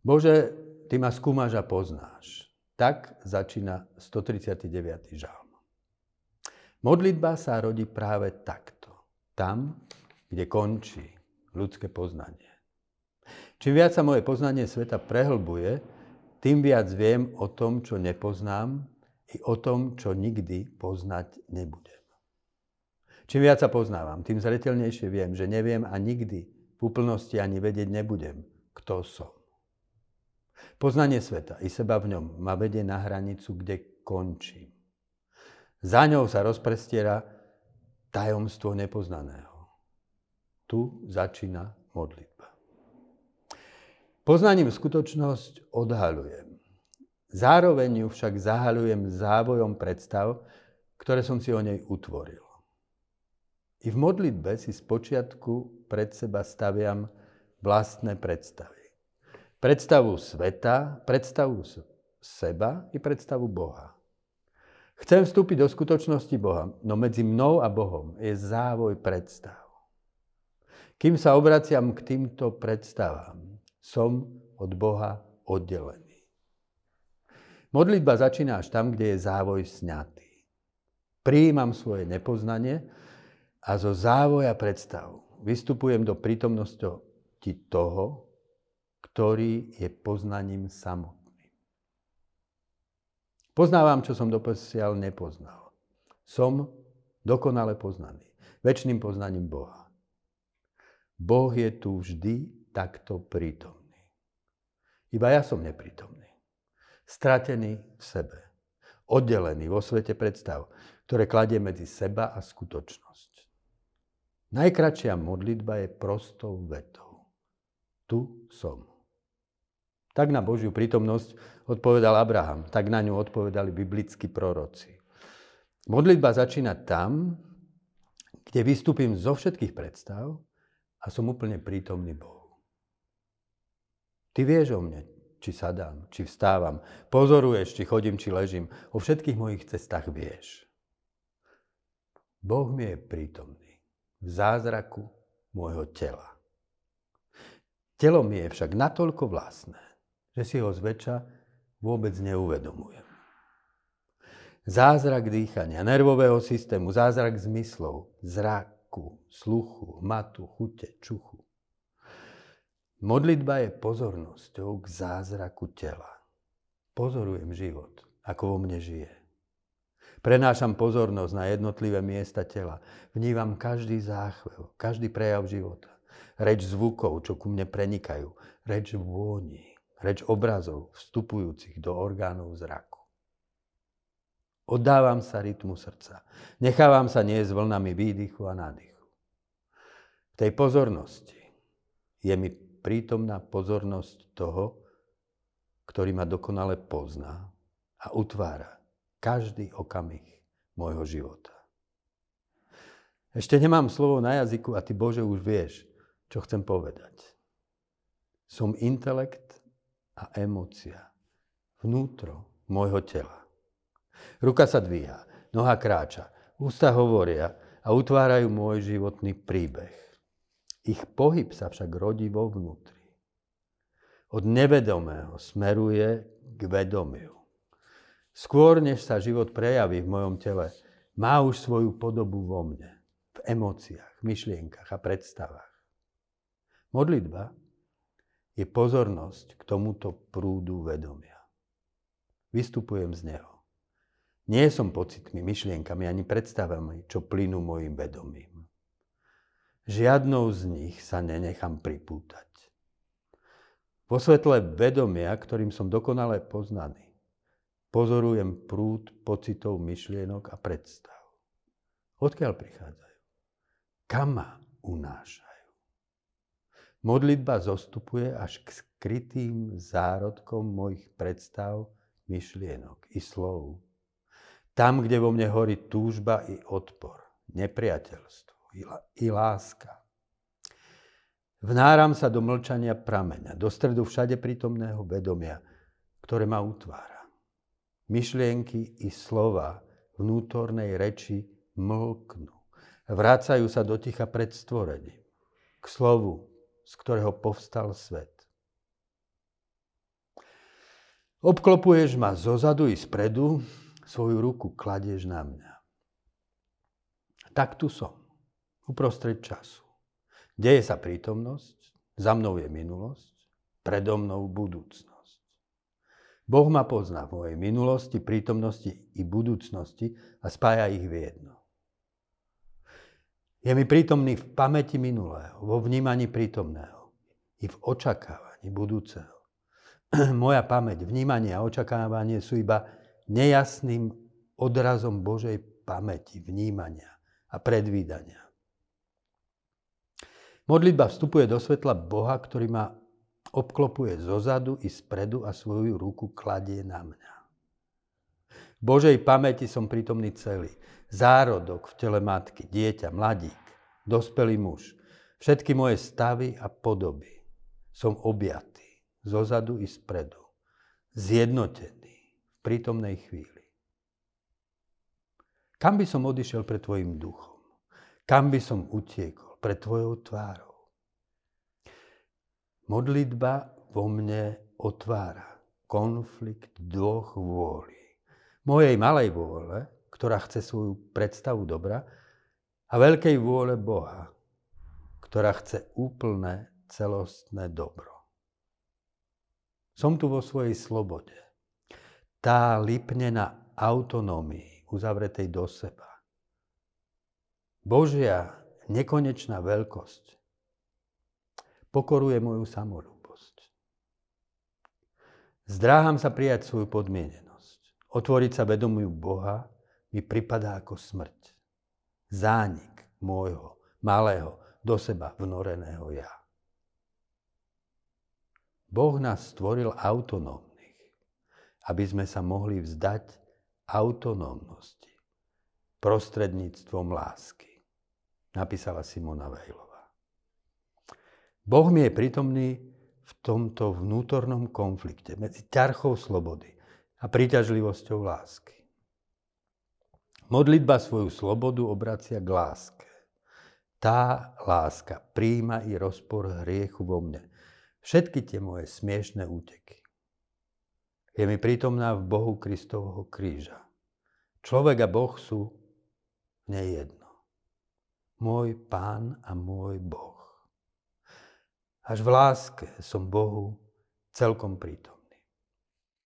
Bože, Ty ma skúmaš a poznáš. Tak začína 139. žalm. Modlitba sa rodí práve takto. Tam, kde končí ľudské poznanie. Čím viac sa moje poznanie sveta prehlbuje, tým viac viem o tom, čo nepoznám i o tom, čo nikdy poznať nebudem. Čím viac sa poznávam, tým zretelnejšie viem, že neviem a nikdy v úplnosti ani vedieť nebudem, kto som. Poznanie sveta i seba v ňom ma vedie na hranicu, kde končím. Za ňou sa rozprestiera tajomstvo nepoznaného. Tu začína modlitba. Poznaním skutočnosť odhalujem. Zároveň ju však zahalujem závojom predstav, ktoré som si o nej utvoril. I v modlitbe si spočiatku pred seba staviam vlastné predstavy. Predstavu sveta, predstavu seba i predstavu Boha. Chcem vstúpiť do skutočnosti Boha, no medzi mnou a Bohom je závoj predstav. Kým sa obraciam k týmto predstavám, som od Boha oddelený. Modlitba začína až tam, kde je závoj sňatý. Prijímam svoje nepoznanie a zo závoja predstav vystupujem do prítomnosti toho, ktorý je poznaním samotným. Poznávam, čo som doposiaľ nepoznal. Som dokonale poznaný. Väčšným poznaním Boha. Boh je tu vždy takto prítomný. Iba ja som neprítomný. Stratený v sebe. Oddelený vo svete predstav, ktoré kladie medzi seba a skutočnosť. Najkračšia modlitba je prostou vetou. Tu som. Tak na Božiu prítomnosť odpovedal Abraham, tak na ňu odpovedali biblickí proroci. Modlitba začína tam, kde vystúpim zo všetkých predstav a som úplne prítomný Bohu. Ty vieš o mne, či sadám, či vstávam, pozoruješ, či chodím, či ležím. O všetkých mojich cestách vieš. Boh mi je prítomný v zázraku môjho tela. Telo mi je však natoľko vlastné, že si ho zväčša vôbec neuvedomujem. Zázrak dýchania, nervového systému, zázrak zmyslov, zraku, sluchu, matu, chute, čuchu. Modlitba je pozornosťou k zázraku tela. Pozorujem život, ako vo mne žije. Prenášam pozornosť na jednotlivé miesta tela. Vnívam každý záchvev, každý prejav života. Reč zvukov, čo ku mne prenikajú. Reč vôni reč obrazov vstupujúcich do orgánov zraku. Oddávam sa rytmu srdca. Nechávam sa niesť vlnami výdychu a nádychu. V tej pozornosti je mi prítomná pozornosť toho, ktorý ma dokonale pozná a utvára každý okamih môjho života. Ešte nemám slovo na jazyku a ty, Bože, už vieš, čo chcem povedať. Som intelekt a emócia. Vnútro môjho tela. Ruka sa dvíha, noha kráča, ústa hovoria a utvárajú môj životný príbeh. Ich pohyb sa však rodí vo vnútri. Od nevedomého smeruje k vedomiu. Skôr, než sa život prejaví v mojom tele, má už svoju podobu vo mne, v emóciách, myšlienkach a predstavách. Modlitba je pozornosť k tomuto prúdu vedomia. Vystupujem z neho. Nie som pocitmi, myšlienkami ani predstavami, čo plynú mojim vedomím. Žiadnou z nich sa nenechám pripútať. Vo svetle vedomia, ktorým som dokonale poznaný, pozorujem prúd pocitov, myšlienok a predstav. Odkiaľ prichádzajú? Kam ma unášajú? Modlitba zostupuje až k skrytým zárodkom mojich predstav, myšlienok i slov. Tam, kde vo mne horí túžba i odpor, nepriateľstvo i láska. Vnáram sa do mlčania prameňa, do stredu všade prítomného vedomia, ktoré ma utvára. Myšlienky i slova vnútornej reči mlknú. Vrácajú sa do ticha pred stvorením. K slovu, z ktorého povstal svet. Obklopuješ ma zozadu i spredu, svoju ruku kladieš na mňa. Tak tu som, uprostred času. Deje sa prítomnosť, za mnou je minulosť, predo mnou budúcnosť. Boh ma pozná v mojej minulosti, prítomnosti i budúcnosti a spája ich v jedno. Je mi prítomný v pamäti minulého, vo vnímaní prítomného i v očakávaní budúceho. Moja pamäť, vnímanie a očakávanie sú iba nejasným odrazom Božej pamäti, vnímania a predvídania. Modlitba vstupuje do svetla Boha, ktorý ma obklopuje zozadu i spredu a svoju ruku kladie na mňa. Božej pamäti som prítomný celý. Zárodok v tele matky, dieťa, mladík, dospelý muž. Všetky moje stavy a podoby. Som objatý zozadu i spredu. Zjednotený v prítomnej chvíli. Kam by som odišiel pred tvojim duchom? Kam by som utiekol pred tvojou tvárou? Modlitba vo mne otvára konflikt dvoch vôľí. Mojej malej vôle, ktorá chce svoju predstavu dobra, a veľkej vôle Boha, ktorá chce úplné, celostné dobro. Som tu vo svojej slobode. Tá lipne na autonómii, uzavretej do seba. Božia nekonečná veľkosť pokoruje moju samolúbosť. Zdráham sa prijať svoju podmienenosť. Otvoriť sa vedomujú Boha mi pripadá ako smrť. Zánik môjho malého, do seba vnoreného ja. Boh nás stvoril autonómnych, aby sme sa mohli vzdať autonómnosti prostredníctvom lásky, napísala Simona Vejlova. Boh mi je prítomný v tomto vnútornom konflikte medzi ťarchou slobody a príťažlivosťou lásky. Modlitba svoju slobodu obracia k láske. Tá láska príjma i rozpor hriechu vo mne. Všetky tie moje smiešné úteky. Je mi prítomná v Bohu Kristovho kríža. Človek a Boh sú nejedno. Môj pán a môj Boh. Až v láske som Bohu celkom prítom.